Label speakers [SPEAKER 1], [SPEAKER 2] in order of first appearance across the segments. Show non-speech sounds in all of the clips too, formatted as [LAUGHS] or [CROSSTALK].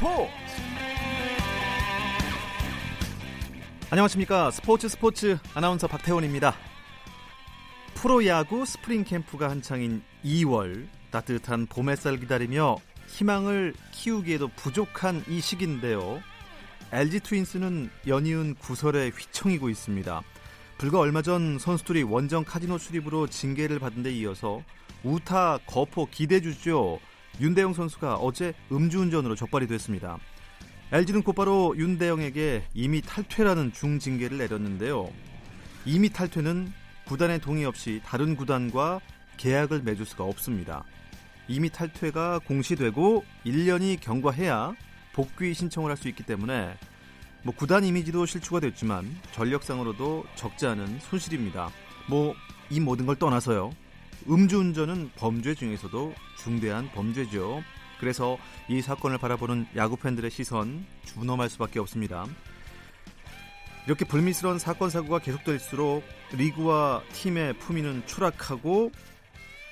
[SPEAKER 1] 스포츠. 안녕하십니까. 스포츠 스포츠 아나운서 박태원입니다. 프로야구 스프링 캠프가 한창인 2월 따뜻한 봄 햇살 기다리며 희망을 키우기에도 부족한 이 시기인데요. LG 트윈스는 연이은 구설에 휘청이고 있습니다. 불과 얼마 전 선수들이 원정 카지노 출입으로 징계를 받은 데 이어서 우타 거포 기대주죠. 윤대영 선수가 어제 음주운전으로 적발이 됐습니다. LG는 곧바로 윤대영에게 이미 탈퇴라는 중징계를 내렸는데요. 이미 탈퇴는 구단의 동의 없이 다른 구단과 계약을 맺을 수가 없습니다. 이미 탈퇴가 공시되고 1년이 경과해야 복귀 신청을 할 수 있기 때문에 뭐 구단 이미지도 실추가 됐지만 전력상으로도 적지 않은 손실입니다. 뭐 이 모든 걸 떠나서요. 음주운전은 범죄 중에서도 중대한 범죄죠. 그래서 이 사건을 바라보는 야구 팬들의 시선 준엄할 수밖에 없습니다. 이렇게 불미스러운 사건 사고가 계속될수록 리그와 팀의 품위는 추락하고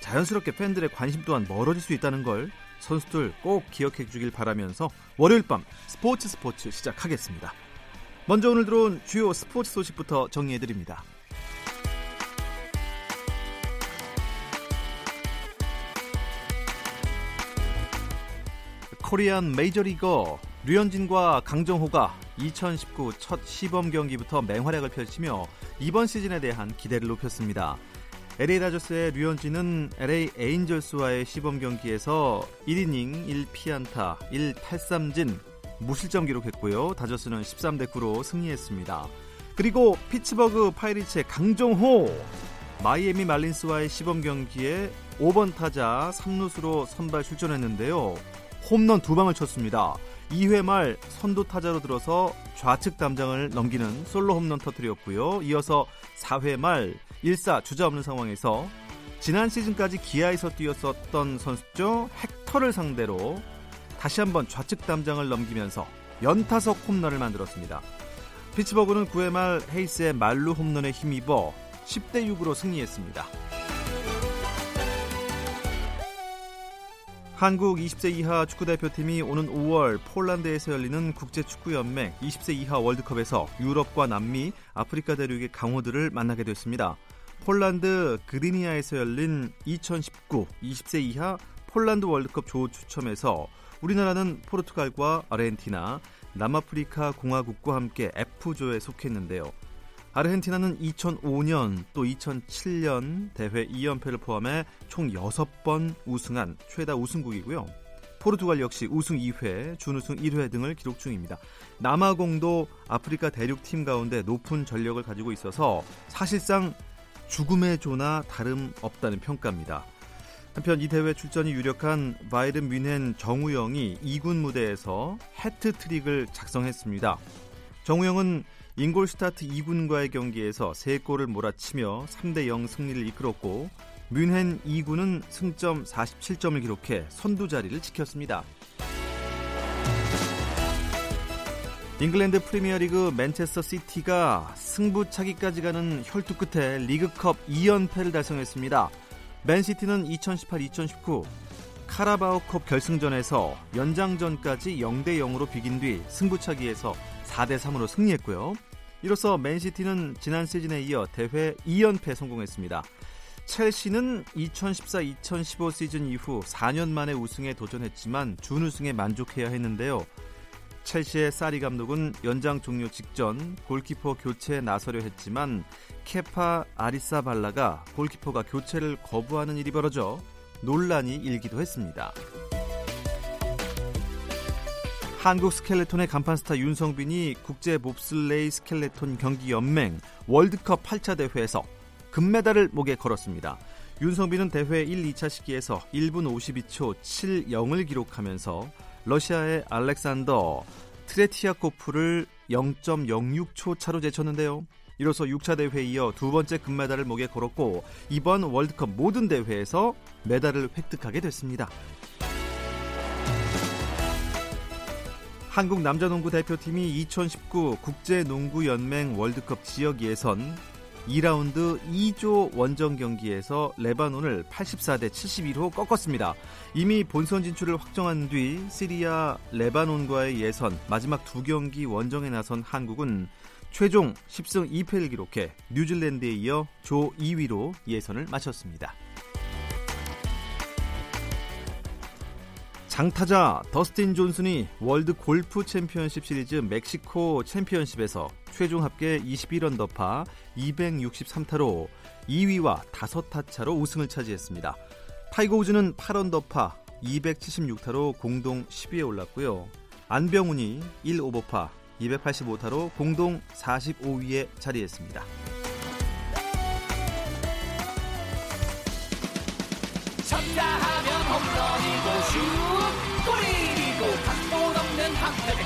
[SPEAKER 1] 자연스럽게 팬들의 관심 또한 멀어질 수 있다는 걸 선수들 꼭 기억해 주길 바라면서 월요일 밤 스포츠 스포츠 시작하겠습니다. 먼저 오늘 들어온 주요 스포츠 소식부터 정리해 드립니다. 코리안 메이저리거 류현진과 강정호가 2019 첫 시범 경기부터 맹활약을 펼치며 이번 시즌에 대한 기대를 높였습니다. LA 다저스의 류현진은 LA 에인절스와의 시범 경기에서 1이닝 1피안타 1탈삼진 무실점 기록했고요. 다저스는 13대 9로 승리했습니다. 그리고 피츠버그 파이리츠의 강정호 마이애미 말린스와의 시범 경기에 5번 타자 3루수로 선발 출전했는데요. 홈런 두 방을 쳤습니다. 2회 말 선두 타자로 들어서 좌측 담장을 넘기는 솔로 홈런 터트렸고요. 이어서 4회 말 1사 주자 없는 상황에서 지난 시즌까지 기아에서 뛰었었던 선수죠. 헥터를 상대로 다시 한번 좌측 담장을 넘기면서 연타석 홈런을 만들었습니다. 피츠버그는 9회 말 헤이스의 말루 홈런에 힘입어 10대 6으로 승리했습니다. 한국 20세 이하 축구대표팀이 오는 5월 폴란드에서 열리는 국제축구연맹 20세 이하 월드컵에서 유럽과 남미, 아프리카 대륙의 강호들을 만나게 됐습니다. 폴란드 그리니아에서 열린 2019 20세 이하 폴란드 월드컵 조 추첨에서 우리나라는 포르투갈과 아르헨티나, 남아프리카 공화국과 함께 F조에 속했는데요. 아르헨티나는 2005년 또 2007년 대회 2연패를 포함해 총 6번 우승한 최다 우승국이고요. 포르투갈 역시 우승 2회, 준우승 1회 등을 기록 중입니다. 남아공도 아프리카 대륙 팀 가운데 높은 전력을 가지고 있어서 사실상 죽음의 조나 다름없다는 평가입니다. 한편 이 대회 출전이 유력한 바이에른 뮌헨 정우영이 2군 무대에서 해트트릭을 작성했습니다. 정우영은 잉골스타트 2군과의 경기에서 3골을 몰아치며 3대 0 승리를 이끌었고 뮌헨 2군은 승점 47점을 기록해 선두 자리를 지켰습니다. 잉글랜드 프리미어리그 맨체스터 시티가 승부차기까지 가는 혈투 끝에 리그컵 2연패를 달성했습니다. 맨시티는 2018-2019 카라바오컵 결승전에서 연장전까지 0대 0으로 비긴 뒤 승부차기에서 4대 3으로 승리했고요. 이로써 맨시티는 지난 시즌에 이어 대회 2연패 성공했습니다. 첼시는 2014-2015 시즌 이후 4년 만에 우승에 도전했지만 준우승에 만족해야 했는데요. 첼시의 사리 감독은 연장 종료 직전 골키퍼 교체에 나서려 했지만 케파 아리사발라가 골키퍼가 교체를 거부하는 일이 벌어져 논란이 일기도 했습니다. 한국 스켈레톤의 간판 스타 윤성빈이 국제 봅슬레이 스켈레톤 경기 연맹 월드컵 8차 대회에서 금메달을 목에 걸었습니다. 윤성빈은 대회 1, 2차 시기에서 1분 52초 70을 기록하면서 러시아의 알렉산더 트레티아코프를 0.06초 차로 제쳤는데요. 이로써 6차 대회에 이어 두 번째 금메달을 목에 걸었고 이번 월드컵 모든 대회에서 메달을 획득하게 됐습니다. 한국 남자농구 대표팀이 2019 국제농구연맹 월드컵 지역 예선 2라운드 2조 원정 경기에서 레바논을 84대 71로 꺾었습니다. 이미 본선 진출을 확정한 뒤 시리아 레바논과의 예선 마지막 두 경기 원정에 나선 한국은 최종 10승 2패를 기록해 뉴질랜드에 이어 조 2위로 예선을 마쳤습니다. 장타자 더스틴 존슨이 월드 골프 챔피언십 시리즈 멕시코 챔피언십에서 최종 합계 21언더파 263타로 2위와 5타 차로 우승을 차지했습니다. 타이거 우즈는 8언더파 276타로 공동 10위에 올랐고요. 안병훈이 1오버파 285타로 공동 45위에 자리했습니다. 쳤다 하면 홈런이고 슛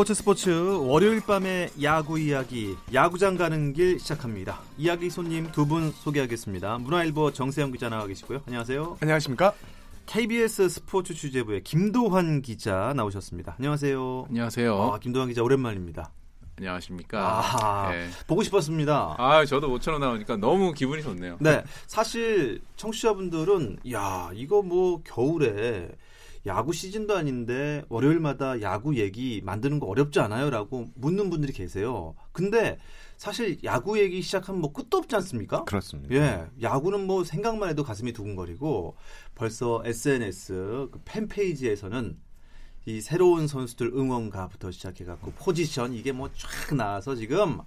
[SPEAKER 1] 스포츠 스포츠 월요일 밤의 야구 이야기 야구장 가는 길 시작합니다. 이야기 손님 두 분 소개하겠습니다. 문화일보 정세영 기자 나와 계시고요. 안녕하세요.
[SPEAKER 2] 안녕하십니까?
[SPEAKER 1] KBS 스포츠 취재부의 김도환 기자 나오셨습니다. 안녕하세요.
[SPEAKER 3] 안녕하세요.
[SPEAKER 1] 아, 김도환 기자 오랜만입니다.
[SPEAKER 3] 안녕하십니까.
[SPEAKER 1] 아, 네. 보고 싶었습니다.
[SPEAKER 3] 아, 저도 모처럼 나오니까 너무 기분이 좋네요.
[SPEAKER 1] 네, 사실 청취자분들은 야 이거 뭐 겨울에 야구 시즌도 아닌데 월요일마다 야구 얘기 만드는 거 어렵지 않아요?라고 묻는 분들이 계세요. 근데 사실 야구 얘기 시작하면 뭐 끝도 없지 않습니까?
[SPEAKER 2] 그렇습니다.
[SPEAKER 1] 예, 야구는 뭐 생각만 해도 가슴이 두근거리고 벌써 SNS 그 팬페이지에서는 이 새로운 선수들 응원가부터 시작해 갖고 포지션 이게 뭐 쫙 나와서 지금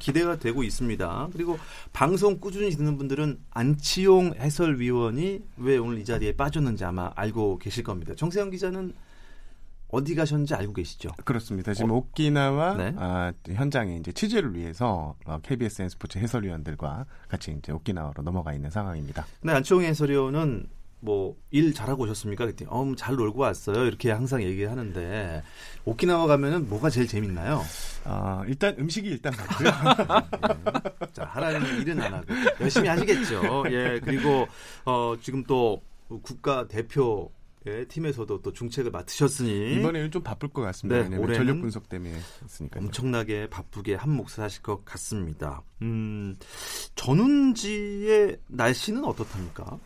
[SPEAKER 1] 기대가 되고 있습니다. 그리고 방송 꾸준히 듣는 분들은 안치용 해설위원이 왜 오늘 이 자리에 빠졌는지 아마 알고 계실 겁니다. 정세영 기자는 어디 가셨는지 알고 계시죠?
[SPEAKER 2] 그렇습니다. 지금 어, 오키나와 네? 아, 현장에 이제 취재를 위해서 어, KBSN 스포츠 해설위원들과 같이 이제 오키나와로 넘어가 있는 상황입니다.
[SPEAKER 1] 네, 안치용 해설위원은 뭐 일 잘하고 오셨습니까? 그랬더니 어, 잘 놀고 왔어요. 이렇게 항상 얘기하는데 오키나와 가면은 뭐가 제일 재밌나요?
[SPEAKER 2] 어, 일단 음식이 일단 맞고요. [LAUGHS]
[SPEAKER 1] 네. 자, 하라는 일은 안 하고 열심히 하시겠죠. 예, 그리고 어, 지금 또 국가 대표 예, 팀에서도 또 중책을 맡으셨으니
[SPEAKER 2] 이번에는 좀 바쁠 것 같습니다. 네, 올해 전력 분석 때문에
[SPEAKER 1] 했으니까 엄청나게 바쁘게 한 몫을 하실 것 같습니다. 음, 전운지의 날씨는 어떻답니까?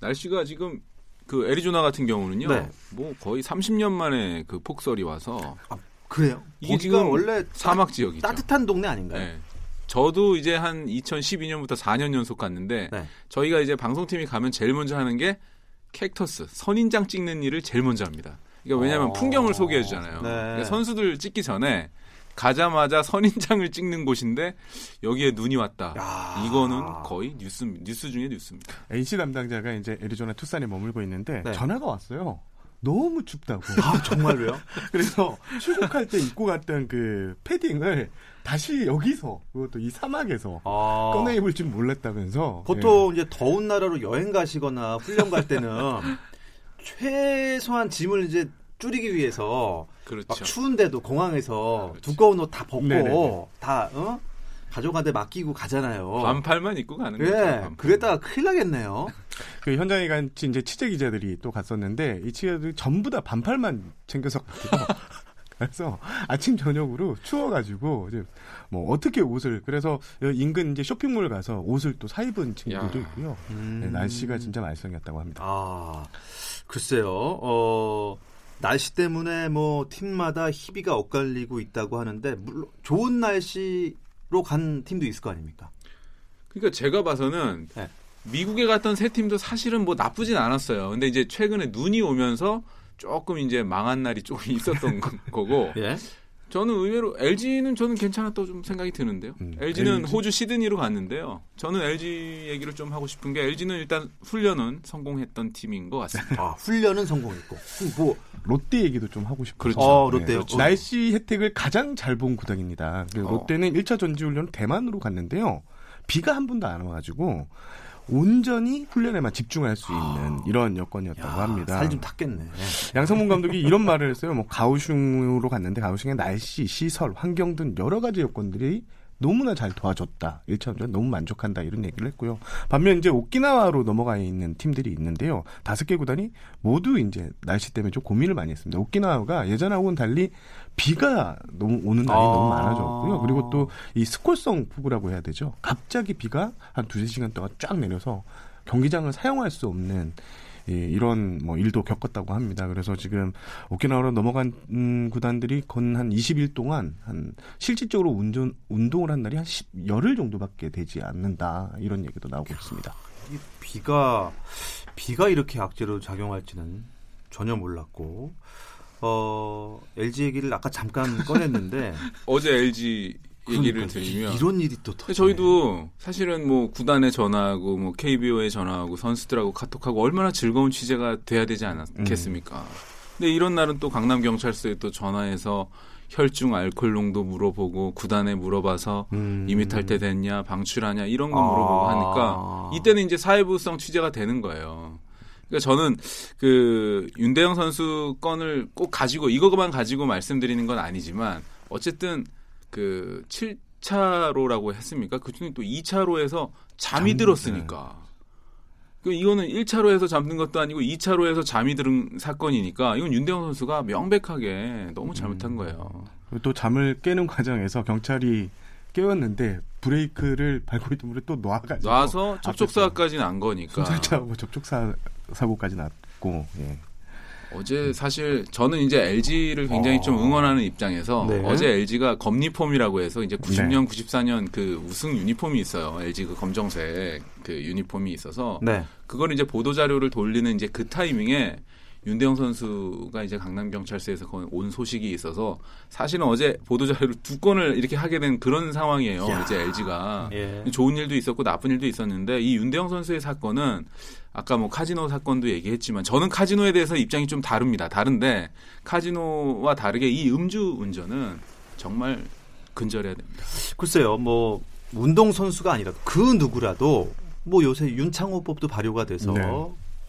[SPEAKER 3] 날씨가 지금 그 애리조나 같은 경우는요. 네. 뭐 거의 30년 만에 그 폭설이 와서
[SPEAKER 1] 아, 그래요? 이게 지금 원래
[SPEAKER 3] 사막 지역이죠.
[SPEAKER 1] 따뜻한 동네 아닌가요?
[SPEAKER 3] 네. 저도 이제 한 2012년부터 4년 연속 갔는데 네. 저희가 이제 방송팀이 가면 제일 먼저 하는 게 캡터스 선인장 찍는 일을 제일 먼저 합니다. 그러니까 왜냐하면 어... 풍경을 소개해 주잖아요. 네. 그러니까 선수들 찍기 전에 가자마자 선인장을 찍는 곳인데 여기에 눈이 왔다. 야. 이거는 거의 뉴스 뉴스 중에 뉴스입니다.
[SPEAKER 2] NC 담당자가 이제 애리조나 투싼에 머물고 있는데 네. 전화가 왔어요. 너무 춥다고. [LAUGHS]
[SPEAKER 1] 아, 정말로요? [LAUGHS]
[SPEAKER 2] 그래서 출국할 때 입고 갔던 그 패딩을 다시 여기서 그것도 이 사막에서 아. 꺼내 입을 줄 몰랐다면서.
[SPEAKER 1] 보통 예. 이제 더운 나라로 여행 가시거나 훈련 갈 때는 [LAUGHS] 최소한 짐을 이제 줄이기 위해서 그렇죠. 막 추운데도 공항에서 그렇죠. 두꺼운 옷 다 벗고 네네네. 다 어? 가족한테 맡기고 가잖아요.
[SPEAKER 3] 반팔만 입고 가는
[SPEAKER 1] 네, 거죠. 그랬다가 큰일 나겠네요. [LAUGHS]
[SPEAKER 2] 그 현장에 간 이제 취재 기자들이 또 갔었는데 이 취재들 전부 다 반팔만 챙겨서 갔고 [LAUGHS] 그래서 아침 저녁으로 추워가지고 이제 뭐 어떻게 옷을 그래서 인근 이제 쇼핑몰 가서 옷을 또 사 입은 친구들도 있고요. 음. 네, 날씨가 진짜 말썽이었다고 합니다.
[SPEAKER 1] 아 글쎄요. 어. 날씨 때문에 뭐 팀마다 희비가 엇갈리고 있다고 하는데 물론 좋은 날씨로 간 팀도 있을 거 아닙니까?
[SPEAKER 3] 그러니까 제가 봐서는 네. 미국에 갔던 세 팀도 사실은 뭐 나쁘진 않았어요. 근데 이제 최근에 눈이 오면서 조금 이제 망한 날이 조금 [LAUGHS] 있었던 거고. 예? 저는 의외로 LG는 저는 괜찮았다고 좀 생각이 드는데요. 음, LG는 LG? 호주 시드니로 갔는데요. 저는 LG 얘기를 좀 하고 싶은 게 LG는 일단 훈련은 성공했던 팀인 것 같습니다.
[SPEAKER 1] 아, 훈련은 성공했고. 뭐
[SPEAKER 2] 롯데 얘기도 좀 하고 싶고.
[SPEAKER 1] 그렇죠. 어, 롯데요. 네,
[SPEAKER 2] 그렇죠. 날씨 혜택을 가장 잘 본 구단입니다. 그 어. 롯데는 1차 전지 훈련은 대만으로 갔는데요. 비가 한 번도 안 와가지고 온전히 훈련에만 집중할 수 있는 아. 이런 여건이었다고 야, 합니다.
[SPEAKER 1] 살 좀 탔겠네.
[SPEAKER 2] 양성문 감독이 이런 말을 했어요. 뭐 가오슝으로 갔는데 가오슝의 날씨, 시설, 환경 등 여러 가지 여건들이 너무나 잘 도와줬다. 1차원전 너무 만족한다. 이런 얘기를 했고요. 반면 이제 오키나와로 넘어가 있는 팀들이 있는데요. 다섯 개 구단이 모두 이제 날씨 때문에 좀 고민을 많이 했습니다. 오키나와가 예전하고는 달리 비가 너무 오는 날이 아~ 너무 많아졌고요. 그리고 또 이 스콜성 폭우라고 해야 되죠. 갑자기 비가 한 두세 시간 동안 쫙 내려서 경기장을 사용할 수 없는 예, 이런 뭐 일도 겪었다고 합니다. 그래서 지금 오키나와로 넘어간 음, 구단들이 건 한 20일 동안 한 실질적으로 운전 운동을 한 날이 한 10, 열흘 정도밖에 되지 않는다 이런 얘기도 나오고 있습니다.
[SPEAKER 1] 이 비가 비가 이렇게 악재로 작용할지는 전혀 몰랐고 어 LG 얘기를 아까 잠깐 꺼냈는데 [LAUGHS]
[SPEAKER 3] 어제 LG 얘기를 그러니까, 드리면
[SPEAKER 1] 이런 일이 또 터지네.
[SPEAKER 3] 저희도 사실은 뭐 구단에 전화하고 뭐 KBO에 전화하고 선수들하고 카톡하고 얼마나 즐거운 취재가 돼야 되지 않겠습니까? 음. 근데 이런 날은 또 강남 경찰서에 또 전화해서 혈중 알코올 농도 물어보고 구단에 물어봐서 음. 이미 탈 때 됐냐 방출하냐 이런 거 물어보고 아. 하니까 이때는 이제 사회부성 취재가 되는 거예요. 그러니까 저는 그 윤대영 선수 건을 꼭 가지고 이거만 가지고 말씀드리는 건 아니지만 어쨌든 그 7차로라고 했습니까? 그 중에 또 2차로에서 잠이 들었으니까. 그 이거는 1차로에서 잠든 것도 아니고 2차로에서 잠이 들은 사건이니까 이건 윤대영 선수가 명백하게 너무 잘못한 음. 거예요.
[SPEAKER 2] 또 잠을 깨는 과정에서 경찰이 깨웠는데 브레이크를 밟고 있던 물에 또 놔가지고
[SPEAKER 3] 놔서 접촉사까지 난 거니까
[SPEAKER 2] 순찰차하고 접촉사 사고까지 났고 예.
[SPEAKER 3] 어제 사실 저는 이제 LG를 굉장히 어. 좀 응원하는 입장에서 네. 어제 LG가 검리폼이라고 해서 이제 90년, 네. 94년 그 우승 유니폼이 있어요. LG 그 검정색 그 유니폼이 있어서 네. 그걸 이제 보도 자료를 돌리는 이제 그 타이밍에 윤대영 선수가 이제 강남 경찰서에서 온 소식이 있어서 사실은 어제 보도 자료를 두 건을 이렇게 하게 된 그런 상황이에요. 야. 이제 LG가 예. 좋은 일도 있었고 나쁜 일도 있었는데 이 윤대영 선수의 사건은 아까 뭐 카지노 사건도 얘기했지만 저는 카지노에 대해서 입장이 좀 다릅니다. 다른데 카지노와 다르게 이 음주 운전은 정말 근절해야 됩니다.
[SPEAKER 1] 글쎄요, 뭐 운동 선수가 아니라도 그 누구라도 뭐 요새 윤창호법도 발효가 돼서 네.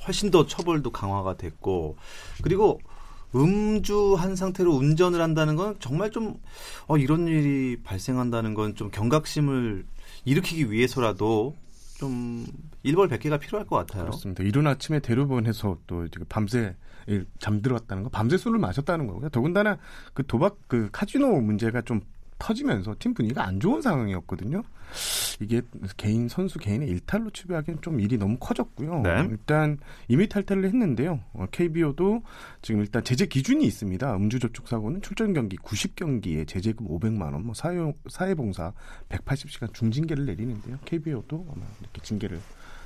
[SPEAKER 1] 훨씬 더 처벌도 강화가 됐고 그리고 음주한 상태로 운전을 한다는 건 정말 좀 어, 이런 일이 발생한다는 건 좀 경각심을 일으키기 위해서라도 좀 일벌 백개가 필요할 것 같아요.
[SPEAKER 2] 그렇습니다. 이른 아침에 대로변에서 또 밤새 잠들었다는 거, 밤새 술을 마셨다는 거고요. 더군다나 그 도박 그 카지노 문제가 좀 터지면서 팀 분위기가 안 좋은 상황이었거든요. 이게 개인 선수 개인의 일탈로 추비하기엔 좀 일이 너무 커졌고요. 네. 일단 이미 탈퇴를 했는데요. KBO도 어, 지금 일단 제재 기준이 있습니다. 음주 접촉 사고는 출전 경기 90 경기에 제재금 500만 원, 뭐 사회 사회봉사 180시간 중징계를 내리는데요. KBO도 아마 이렇게 징계를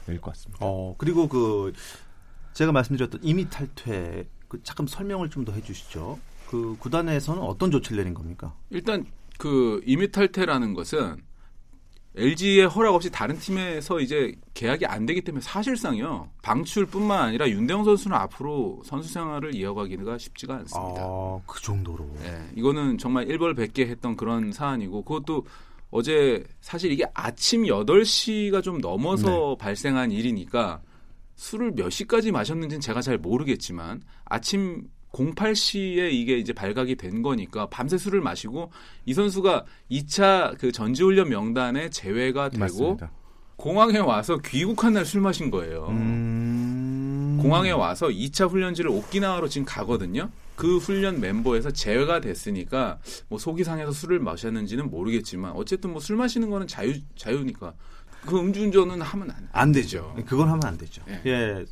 [SPEAKER 2] 낼 것 같습니다.
[SPEAKER 1] 어 그리고 그 제가 말씀드렸던 이미 탈퇴 그 잠깐 설명을 좀 더 해주시죠. 그 구단에서는 어떤 조치를 내린 겁니까?
[SPEAKER 3] 일단 그 이미 탈퇴라는 것은 LG의 허락 없이 다른 팀에서 이제 계약이 안 되기 때문에 사실상요 방출뿐만 아니라 윤대영 선수는 앞으로 선수 생활을 이어가기가 쉽지가 않습니다.
[SPEAKER 1] 아, 그 정도로.
[SPEAKER 3] 네, 이거는 정말 일벌백계 했던 그런 사안이고 그것도 어제 사실 이게 아침 8시가 좀 넘어서 네. 발생한 일이니까 술을 몇 시까지 마셨는지는 제가 잘 모르겠지만 아침 08시에 이게 이제 발각이 된 거니까 밤새 술을 마시고 이 선수가 2차 그 전지훈련 명단에 제외가 되고 맞습니다. 공항에 와서 귀국한 날 술 마신 거예요. 음... 공항에 와서 2차 훈련지를 오키나와로 지금 가거든요. 그 훈련 멤버에서 제외가 됐으니까 뭐 속이 상해서 술을 마셨는지는 모르겠지만 어쨌든 뭐 술 마시는 거는 자유 자유니까 그 음주운전은 하면 안,
[SPEAKER 1] 안 되죠. 그건 하면 안 되죠. 예. 예.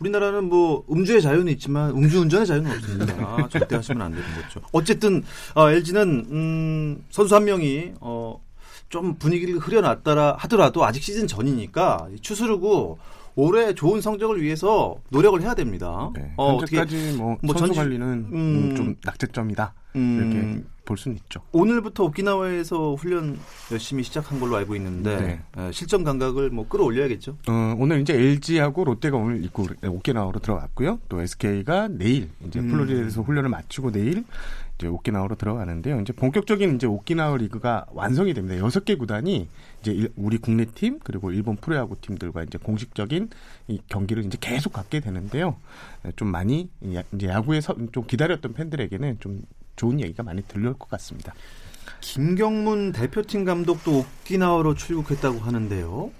[SPEAKER 1] 우리나라는 뭐 음주의 자유는 있지만 음주운전의 자유는 없습니다. 아, 절대 하시면 안 되는 거죠. 어쨌든 어, LG는 음, 선수 한 명이 어, 좀 분위기를 흐려놨더라 하더라도 아직 시즌 전이니까 추스르고 올해 좋은 성적을 위해서 노력을 해야 됩니다.
[SPEAKER 2] 네, 어, 현재까지 뭐, 뭐 선수 관리는 음, 좀 낙제점이다. 음, 이렇게 볼 수는 있죠.
[SPEAKER 1] 오늘부터 오키나와에서 훈련 열심히 시작한 걸로 알고 있는데 네. 실전 감각을 뭐 끌어올려야겠죠.
[SPEAKER 2] 어, 오늘 이제 LG하고 롯데가 오늘 입고 오키나와로 들어갔고요. 또 SK가 내일 이제 음. 플로리다에서 훈련을 마치고 내일 이제 오키나와로 들어가는데요. 이제 본격적인 이제 오키나와 리그가 완성이 됩니다. 여섯 개 구단이 이제 우리 국내 팀 그리고 일본 프로야구 팀들과 이제 공식적인 이 경기를 이제 계속 갖게 되는데요. 좀 많이 이제 야구에서 좀 기다렸던 팬들에게는 좀 좋은 얘기가 많이 들려올 것 같습니다.
[SPEAKER 1] 김경문 대표팀 감독도 오키나와로 출국했다고 하는데요.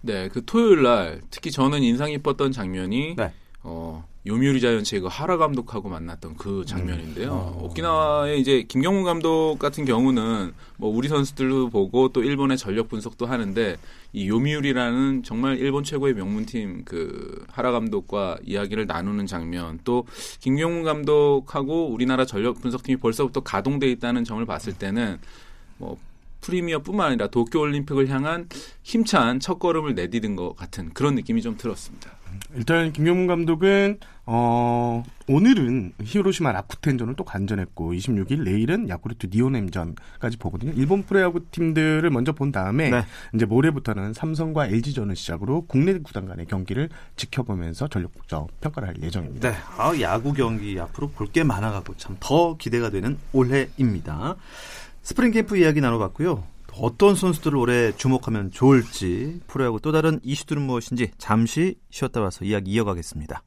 [SPEAKER 3] 네, 그 토요일 날 특히 저는 인상 깊었던 장면이 네. 어, 요미우리 자이언츠의 그 하라 감독하고 만났던 그 장면인데요. 음. 어. 오키나와의 이제 김경문 감독 같은 경우는 뭐 우리 선수들도 보고 또 일본의 전력 분석도 하는데 이 요미우리라는 정말 일본 최고의 명문팀 그 하라 감독과 이야기를 나누는 장면 또 김경문 감독하고 우리나라 전력 분석팀이 벌써부터 가동돼 있다는 점을 봤을 때는 뭐 프리미어뿐만 아니라 도쿄 올림픽을 향한 힘찬 첫걸음을 내디딘 것 같은 그런 느낌이 좀 들었습니다.
[SPEAKER 2] 일단 김경문 감독은 어, 오늘은 히로시마 라쿠텐전을 또 간전했고 26일 내일은 야쿠르트 니오넴전까지 보거든요. 일본 프로야구 팀들을 먼저 본 다음에 네. 이제 모레부터는 삼성과 LG전을 시작으로 국내 구단 간의 경기를 지켜보면서 전력 평가를 할 예정입니다.
[SPEAKER 1] 네, 아, 야구 경기 앞으로 볼 게 많아가고 참 더 기대가 되는 올해입니다. 스프링 캠프 이야기 나눠봤고요. 어떤 선수들을 올해 주목하면 좋을지 프로야구 또 다른 이슈들은 무엇인지 잠시 쉬었다 와서 이야기 이어가겠습니다.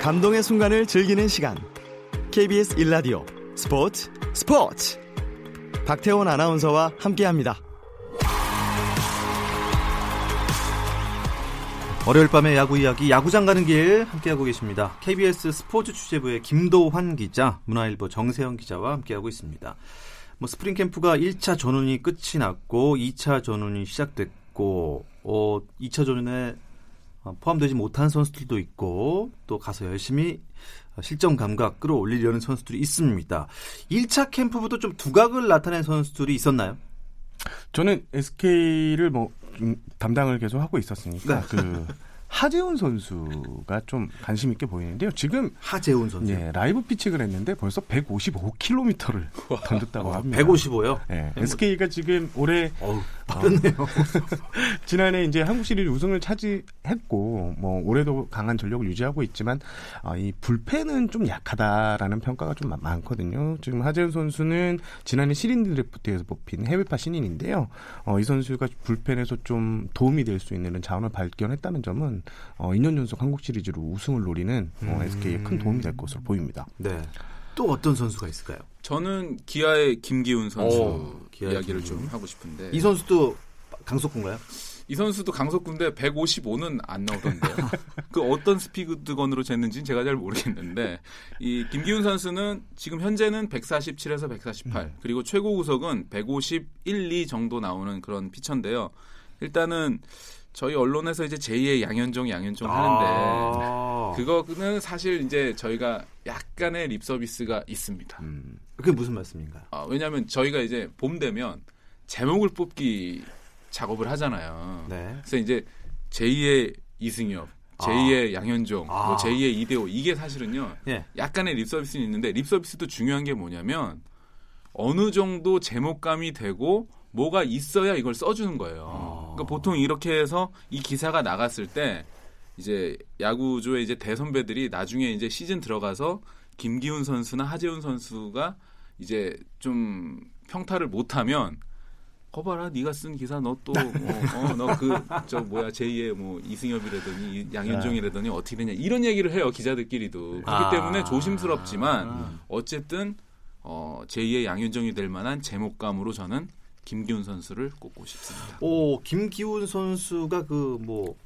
[SPEAKER 1] 감동의 순간을 즐기는 시간. KBS 일라디오 스포츠 스포츠. 박태원 아나운서와 함께합니다. 월요일 밤의 야구 이야기 야구장 가는 길 함께하고 계십니다. KBS 스포츠 취재부의 김도환 기자, 문화일보 정세영 기자와 함께하고 있습니다. 뭐 스프링 캠프가 1차 전운이 끝이 났고 2차 전운이 시작됐고 어 2차 전운에 포함되지 못한 선수들도 있고 또 가서 열심히 실전 감각 끌어올리려는 선수들이 있습니다. 1차 캠프부터 좀 두각을 나타낸 선수들이 있었나요?
[SPEAKER 2] 저는 SK를 뭐 음, 담당을 계속 하고 있었으니까 네. 그 하재훈 선수가 좀 관심 있게 보이는데요. 지금
[SPEAKER 1] 하재훈 선수
[SPEAKER 2] 예, 라이브 피칭을 했는데 벌써 155km를 [LAUGHS] 던졌다고 합니다.
[SPEAKER 1] 155요?
[SPEAKER 2] 예, SK가 지금 올해
[SPEAKER 1] 어우, 빠르네요. 어, [LAUGHS]
[SPEAKER 2] 지난해 이제 한국 시리즈 우승을 차지했고 뭐 올해도 강한 전력을 유지하고 있지만 어, 이 불펜은 좀 약하다라는 평가가 좀 많거든요. 지금 하재훈 선수는 지난해 시린 드래프트에서 뽑힌 해외파 신인인데요. 어, 이 선수가 불펜에서 좀 도움이 될 수 있는 자원을 발견했다는 점은 어, 2년 연속 한국 시리즈로 우승을 노리는 어, 음. SK에 큰 도움이 될 것으로 보입니다.
[SPEAKER 1] 네. 또 어떤 선수가 있을까요?
[SPEAKER 3] 저는 기아의 김기훈 선수 오, 이야기를 좀 하고 싶은데
[SPEAKER 1] 이 선수도 강속구인가요?
[SPEAKER 3] 이 선수도 강속구인데 155는 안 나오던데요. [LAUGHS] 그 어떤 스피드건으로 쟀는지는 제가 잘 모르겠는데 이 김기훈 선수는 지금 현재는 147에서 148 음. 그리고 최고 구속은 151, 2 정도 나오는 그런 피처인데요. 일단은 저희 언론에서 이제 제2의 양현종 양현종 하는데 아~ 그거는 사실 이제 저희가 약간의 립 서비스가 있습니다. 음.
[SPEAKER 1] 그게 무슨 말씀인가요?
[SPEAKER 3] 아, 왜냐하면 저희가 이제 봄 되면 제목을 뽑기 작업을 하잖아요. 네. 그래서 이제 제2의 이승엽, 제2의 아. 양현종, 아. 뭐 제2의 이대호 이게 사실은요. 예. 약간의 립 서비스는 있는데 립 서비스도 중요한 게 뭐냐면 어느 정도 제목감이 되고 뭐가 있어야 이걸 써주는 거예요. 아. 그러니까 보통 이렇게 해서 이 기사가 나갔을 때 이제 야구조의 이제 대선배들이 나중에 이제 시즌 들어가서 김기훈 선수나 하재훈 선수가 이제 좀 평타를 못하면 거봐라 네가 쓴 기사 너또 [LAUGHS] 어너그저 뭐야 제2의 뭐 이승엽이라더니 양현종이라더니 어떻게 되냐 이런 얘기를 해요 기자들끼리도 그렇기 아. 때문에 조심스럽지만 어쨌든 어 제2의 양현종이 될 만한 제목감으로 저는 김기훈 선수를 꼽고 싶습니다.
[SPEAKER 1] 오, 김기훈 선수가 그뭐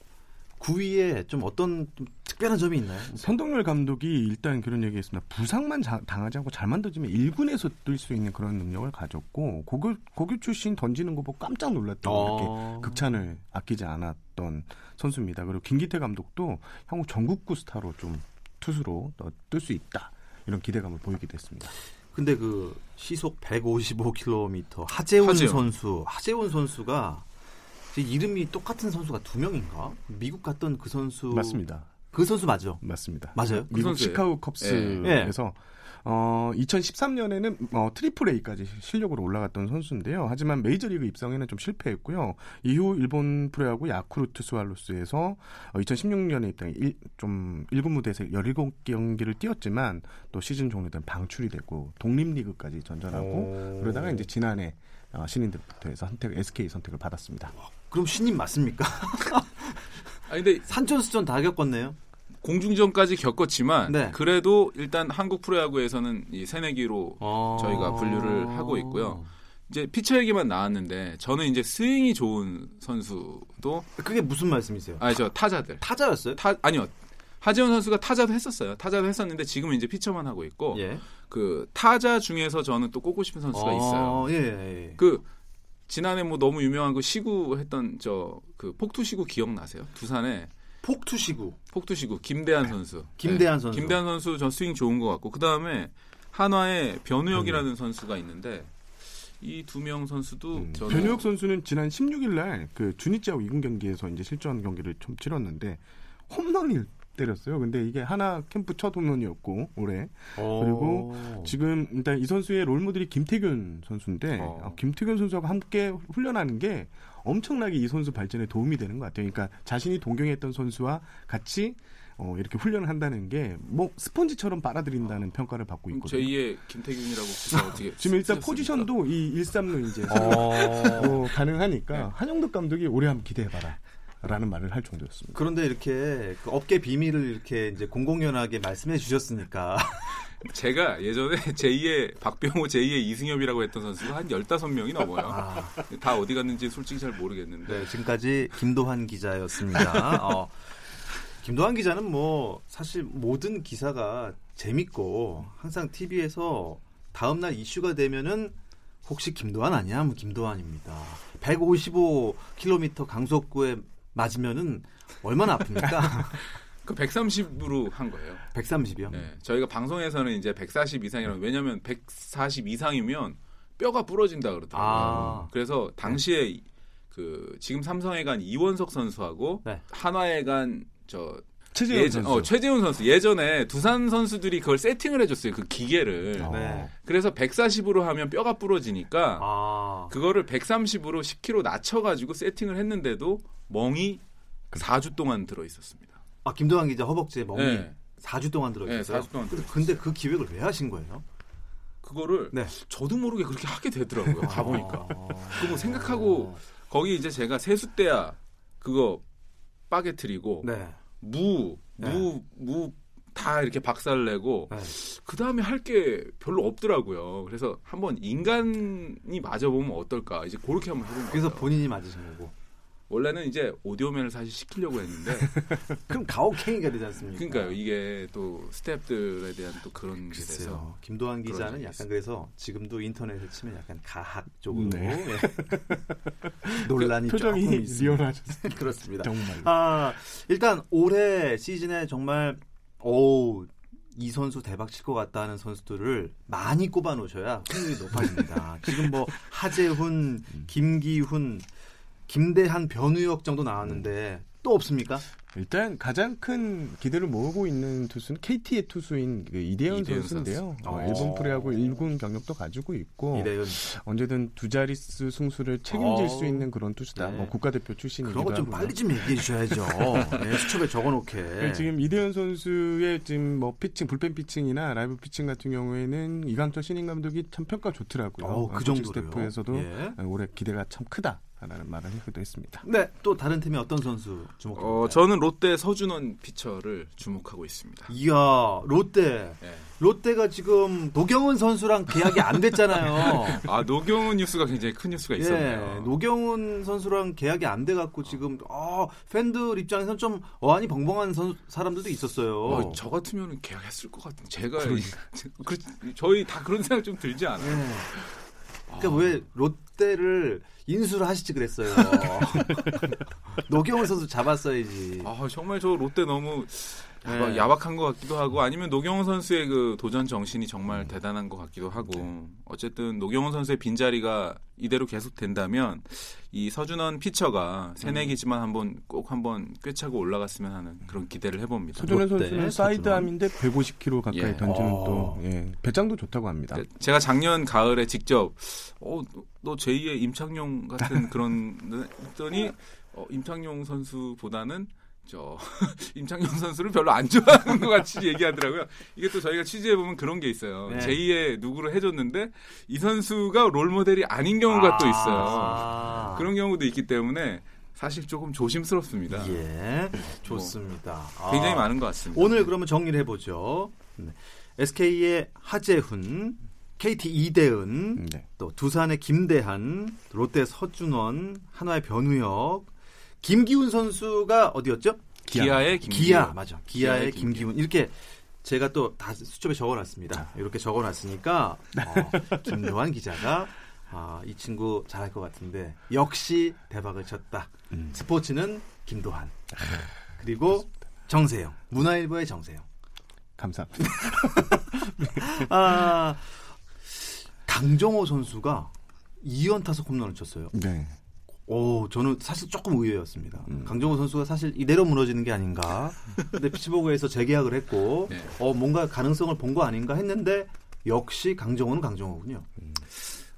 [SPEAKER 1] 구위에 좀 어떤 좀 특별한 점이 있나요?
[SPEAKER 2] 선동열 감독이 일단 그런 얘기했습니다. 부상만 자, 당하지 않고 잘 만들어지면 1군에서 뛸 수 있는 그런 능력을 가졌고 고교 고교 출신 던지는 거 보고 깜짝 놀랐던 어. 이렇게 극찬을 아끼지 않았던 선수입니다. 그리고 김기태 감독도 향후 전국구 스타로 좀 투수로 뜰 수 있다 이런 기대감을 보이게 됐습니다.
[SPEAKER 1] 근데 그 시속 155km 하재훈 하재훈. 선수, 하재훈 선수가 이름이 똑같은 선수가 두 명인가? 미국 갔던 그 선수
[SPEAKER 2] 맞습니다.
[SPEAKER 1] 그 선수 맞죠?
[SPEAKER 2] 맞습니다.
[SPEAKER 1] 맞아요.
[SPEAKER 2] 미국 그 시카고 컵스에서 예. 어, 2013년에는 어, 트리플 A까지 실력으로 올라갔던 선수인데요. 하지만 메이저리그 입성에는 좀 실패했고요. 이후 일본 프로야구 야쿠르트 스왈로스에서 어, 2016년에 입당 일, 좀 1군 무대에서 17경기를 뛰었지만 또 시즌 종료된 방출이 됐고 독립리그까지 전전하고 오. 그러다가 이제 지난해 어, 신인 드래프트에서 선택 SK 선택을 받았습니다.
[SPEAKER 1] 그럼 신인 맞습니까? [LAUGHS] 아 근데 산전수전 다 겪었네요.
[SPEAKER 3] 공중전까지 겪었지만 네. 그래도 일단 한국 프로야구에서는 이 새내기로 아~ 저희가 분류를 하고 있고요. 이제 피처 얘기만 나왔는데 저는 이제 스윙이 좋은 선수도
[SPEAKER 1] 그게 무슨 말씀이세요?
[SPEAKER 3] 아니 저 타자들
[SPEAKER 1] 타자였어요?
[SPEAKER 3] 타 아니요 하지원 선수가 타자도 했었어요. 타자도 했었는데 지금은 이제 피처만 하고 있고 예. 그 타자 중에서 저는 또 꼽고 싶은 선수가 아~ 있어요. 예, 예. 그 지난해 뭐 너무 유명한 그 시구 했던 저 그 폭투 시구 기억나세요? 두산에
[SPEAKER 1] 폭투시구.
[SPEAKER 3] 폭투시구 김대한 선수.
[SPEAKER 1] 김대한 네. 선수.
[SPEAKER 3] 김대한 선수 전 스윙 좋은 것 같고 그 다음에 한화의 변우혁이라는 음. 선수가 있는데 이 두 명 선수도 음.
[SPEAKER 2] 저는 변우혁 선수는 지난 16일 날 그 주니치하고 이군 경기에서 이제 실전 경기를 좀 치렀는데 홈런을 때렸어요. 근데 이게 하나 캠프 첫 홈런이었고 올해 오. 그리고 지금 일단 이 선수의 롤모델이 김태균 선수인데 어. 어 김태균 선수하고 함께 훈련하는 게 엄청나게 이 선수 발전에 도움이 되는 것 같아요. 그러니까 자신이 동경했던 선수와 같이 어, 이렇게 훈련을 한다는 게 뭐 스펀지처럼 빨아들인다는 평가를 받고 있거든요.
[SPEAKER 3] 제2의 김태균이라고 [LAUGHS] 어떻게
[SPEAKER 2] 지금 일단 포지션도 이 1삼루 이제 어... 가능하니까 네. 한영덕 감독이 올해 한번 기대해봐라. 라는 말을 할 정도였습니다.
[SPEAKER 1] 그런데 이렇게 그 업계 비밀을 이렇게 이제 공공연하게 말씀해 주셨으니까
[SPEAKER 3] 제가 예전에 [LAUGHS] 제2의 박병호 제2의 이승엽이라고 했던 선수가 한 15명이 넘어요. 아. 다 어디 갔는지 솔직히 잘 모르겠는데.
[SPEAKER 1] 네, 지금까지 김도환 기자였습니다. [LAUGHS] 어, 김도환 기자는 뭐 사실 모든 기사가 재밌고 항상 TV에서 다음 날 이슈가 되면은 혹시 김도환 아니야? 뭐 김도환입니다. 155km 강속구에 맞으면은 얼마나 아픕니까? [LAUGHS]
[SPEAKER 3] 그 130으로 한 거예요.
[SPEAKER 1] 130이요?
[SPEAKER 3] 네. 저희가 방송에서는 이제 140 이상이라고 왜냐면 140 이상이면 뼈가 부러진다 그러더라고요. 아. 그래서 당시에 그 지금 삼성에 간 이원석 선수하고 네. 한화에 간저
[SPEAKER 2] 최재훈 예전, 선수.
[SPEAKER 3] 어, 최재훈 선수. 예전에 두산 선수들이 그걸 세팅을 해줬어요. 그 기계를. 네. 그래서 140으로 하면 뼈가 부러지니까 아. 그거를 130으로 10kg 낮춰가지고 세팅을 했는데도 멍이 4주 동안 들어 있었습니다.
[SPEAKER 1] 아 김도환 기자 허벅지에 멍이 네. 4주 동안 들어 있었어요. 네, 4주 동안. 근데, 근데 그 기획을 왜 하신 거예요?
[SPEAKER 3] 그거를 네. 저도 모르게 그렇게 하게 되더라고요. 가보니까. 아. 그거 생각하고 거기 이제 제가 세숫대야 그거 빠게트리고 네. 무, 무, 네. 무, 다 이렇게 박살 내고 네. 그 다음에 할 게 별로 없더라고요. 그래서 한번 인간이 맞아보면 어떨까 이제 그렇게 한번 해본 거예요.
[SPEAKER 1] 그래서 본인이 맞으신 거고.
[SPEAKER 3] 원래는 이제 오디오맨을 사실 시키려고 했는데 [LAUGHS]
[SPEAKER 1] 그럼 가혹행위가 되지 않습니까?
[SPEAKER 3] 그러니까요. 이게 또 스탭들에 대한 또 그런 게 돼서
[SPEAKER 1] 김도환 기자는 약간 있어요. 그래서 지금도 인터넷에 치면 약간 가학 쪽으로 네. 네. [LAUGHS] 논란이
[SPEAKER 2] 표정이 리얼하셨습니다. [LAUGHS]
[SPEAKER 1] 그렇습니다.
[SPEAKER 2] 정말.
[SPEAKER 1] 아 일단 올해 시즌에 정말 오. 이 선수 대박 칠 것 같다 하는 선수들을 많이 꼽아 놓으셔야 확률이 높아집니다. 지금 뭐 하재훈, 음. 김기훈, 김대한 변우혁 정도 나왔는데 또 없습니까?
[SPEAKER 2] 일단 가장 큰 기대를 모으고 있는 투수는 KT의 투수인 그 이대은, 이대은 선수인데요. 선수. 어, 일본 프로야구 1군 경력도 가지고 있고 이대은. 언제든 두 자릿수 승수를 책임질 어. 수 있는 그런 투수다. 네. 뭐 국가대표 출신이기도
[SPEAKER 1] 하고. 그런 거 좀 빨리 좀 얘기해 주셔야죠. [LAUGHS] 네, 수첩에 적어놓게.
[SPEAKER 2] 네, 지금 이대은 선수의 지금 뭐 피칭, 불펜 피칭이나 라이브 피칭 같은 경우에는 이강철 신인 감독이 참 평가 좋더라고요. 어,
[SPEAKER 1] 그 정도
[SPEAKER 2] 스태프에서도 예. 올해 기대가 참 크다. 라는 말을 하기도 했습니다.
[SPEAKER 1] 네, 또 다른 팀이 어떤 선수 주목합니까?
[SPEAKER 3] 어, 저는 롯데 서준원 피처를 주목하고 있습니다.
[SPEAKER 1] 이야, 롯데. 네. 롯데가 지금 노경은 선수랑 계약이 안 됐잖아요. [LAUGHS]
[SPEAKER 3] 아, 노경은 뉴스가 굉장히 큰 뉴스가 있었네요. 네,
[SPEAKER 1] 노경은 선수랑 계약이 안 돼 갖고 지금 아, 팬들 입장에서는 좀 어안이 벙벙한 선, 사람들도 있었어요. 어,
[SPEAKER 3] 저 같으면 계약했을 것 같은. 제가 [LAUGHS] 그, 저희 다 그런 생각 좀 들지 않아요? 네.
[SPEAKER 1] 그러니까 아. 왜 롯데를 인수를 하시지 그랬어요. [LAUGHS] 노경훈 선수 잡았어야지.
[SPEAKER 3] 아 정말 저 롯데 너무 네. 야박한 것 같기도 하고 아니면 노경호 선수의 그 도전 정신이 정말 음. 대단한 것 같기도 하고 네. 어쨌든 노경호 선수의 빈자리가 이대로 계속 된다면 이 서준원 피처가 새내기지만 한번 꼭 한번 꿰차고 올라갔으면 하는 그런 기대를 해봅니다.
[SPEAKER 2] 서준원 선수는 사이드암인데 150km 가까이 예. 던지는 오. 또 예. 배짱도 좋다고 합니다. 네,
[SPEAKER 3] 제가 작년 가을에 직접 어, 너 제2의 임창용 같은 그런 했더니 어, 임창용 선수보다는 저 [LAUGHS] 임창용 선수를 별로 안 좋아하는 것 같이 얘기하더라고요. 이게 또 저희가 취재해 보면 그런 게 있어요. 네. 제2의 누구를 해줬는데 이 선수가 롤 모델이 아닌 경우가 아~ 또 있어요. 아~ 그런 경우도 있기 때문에 사실 조금 조심스럽습니다.
[SPEAKER 1] 예, 좋습니다.
[SPEAKER 3] 뭐 굉장히 아~ 많은 것 같습니다.
[SPEAKER 1] 오늘 그러면 정리를 해보죠. 네. SK의 하재훈, KT 이대은, 네. 또 두산의 김대한, 롯데 서준원, 한화의 변우혁, 김기훈 선수가 어디였죠?
[SPEAKER 3] 기아 의
[SPEAKER 1] 김기훈. 기아 맞아. 기아의, 기아의 김기훈. 김기훈. 이렇게 제가 또 다 수첩에 적어놨습니다. 이렇게 적어놨으니까 어, 김도환 기자가 아, 이 친구 잘할 것 같은데 역시 대박을 쳤다. 음. 스포츠는 김도환 그리고 정세영 문화일보의 정세영
[SPEAKER 2] 감사합니다. [LAUGHS]
[SPEAKER 1] 아, 강정호 선수가 2연 타석 홈런을 쳤어요.
[SPEAKER 2] 네.
[SPEAKER 1] 오, 저는 사실 조금 의외였습니다. 음. 강정호 선수가 사실 이대로 무너지는 게 아닌가. 근데 피치버그에서 재계약을 했고, 네. 어, 뭔가 가능성을 본 거 아닌가 했는데, 역시 강정호는 강정호군요. 음.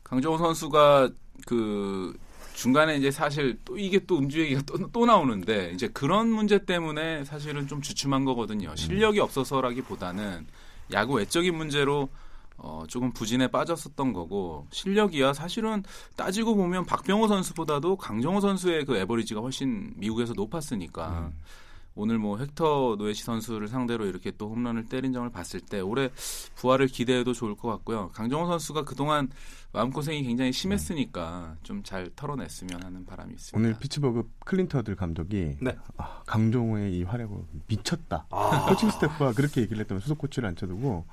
[SPEAKER 3] 강정호 선수가 그, 중간에 이제 사실 또 이게 또 음주 얘기가 또, 또 나오는데, 이제 그런 문제 때문에 사실은 좀 주춤한 거거든요. 실력이 없어서라기보다는 야구 외적인 문제로 어, 조금 부진에 빠졌었던 거고 실력이야 사실은 따지고 보면 박병호 선수보다도 강정호 선수의 그 에버리지가 훨씬 미국에서 높았으니까 음. 오늘 뭐 헥터 노예시 선수를 상대로 이렇게 또 홈런을 때린 점을 봤을 때 올해 부활을 기대해도 좋을 것 같고요. 강정호 선수가 그동안 마음고생이 굉장히 심했으니까 좀 잘 털어냈으면 하는 바람이 있습니다.
[SPEAKER 2] 오늘 피츠버그 클린트 허들 감독이 네. 아, 강정호의 이 활약을 미쳤다. 아. 코칭 스태프가 그렇게 얘기를 했다면 수석 코치를 앉혀두고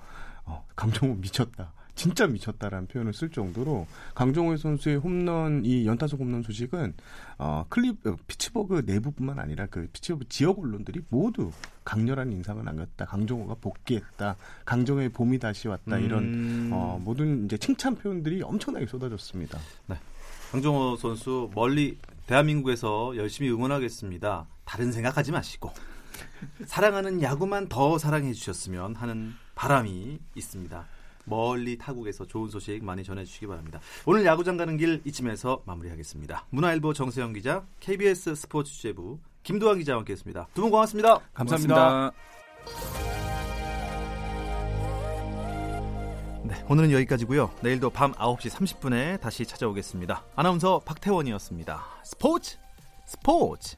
[SPEAKER 2] 어, 강정호 미쳤다. 진짜 미쳤다라는 표현을 쓸 정도로 강정호 선수의 홈런 이 연타석 홈런 소식은 어 클립 어, 피츠버그 내부뿐만 아니라 그 피츠버그 지역 언론들이 모두 강렬한 인상을 남겼다. 강정호가 복귀했다. 강정호의 봄이 다시 왔다. 이런 음... 어 모든 이제 칭찬 표현들이 엄청나게 쏟아졌습니다.
[SPEAKER 1] 네. 강정호 선수 멀리 대한민국에서 열심히 응원하겠습니다. 다른 생각하지 마시고 사랑하는 야구만 더 사랑해 주셨으면 하는 바람이 있습니다. 멀리 타국에서 좋은 소식 많이 전해주시기 바랍니다. 오늘 야구장 가는 길 이쯤에서 마무리하겠습니다. 문화일보 정세영 기자, KBS 스포츠 취재부 김도환 기자와 함께했습니다. 두 분 고맙습니다.
[SPEAKER 2] 감사합니다. 고맙습니다.
[SPEAKER 1] 네, 오늘은 여기까지고요. 내일도 밤 9시 30분에 다시 찾아오겠습니다. 아나운서 박태원이었습니다. 스포츠 스포츠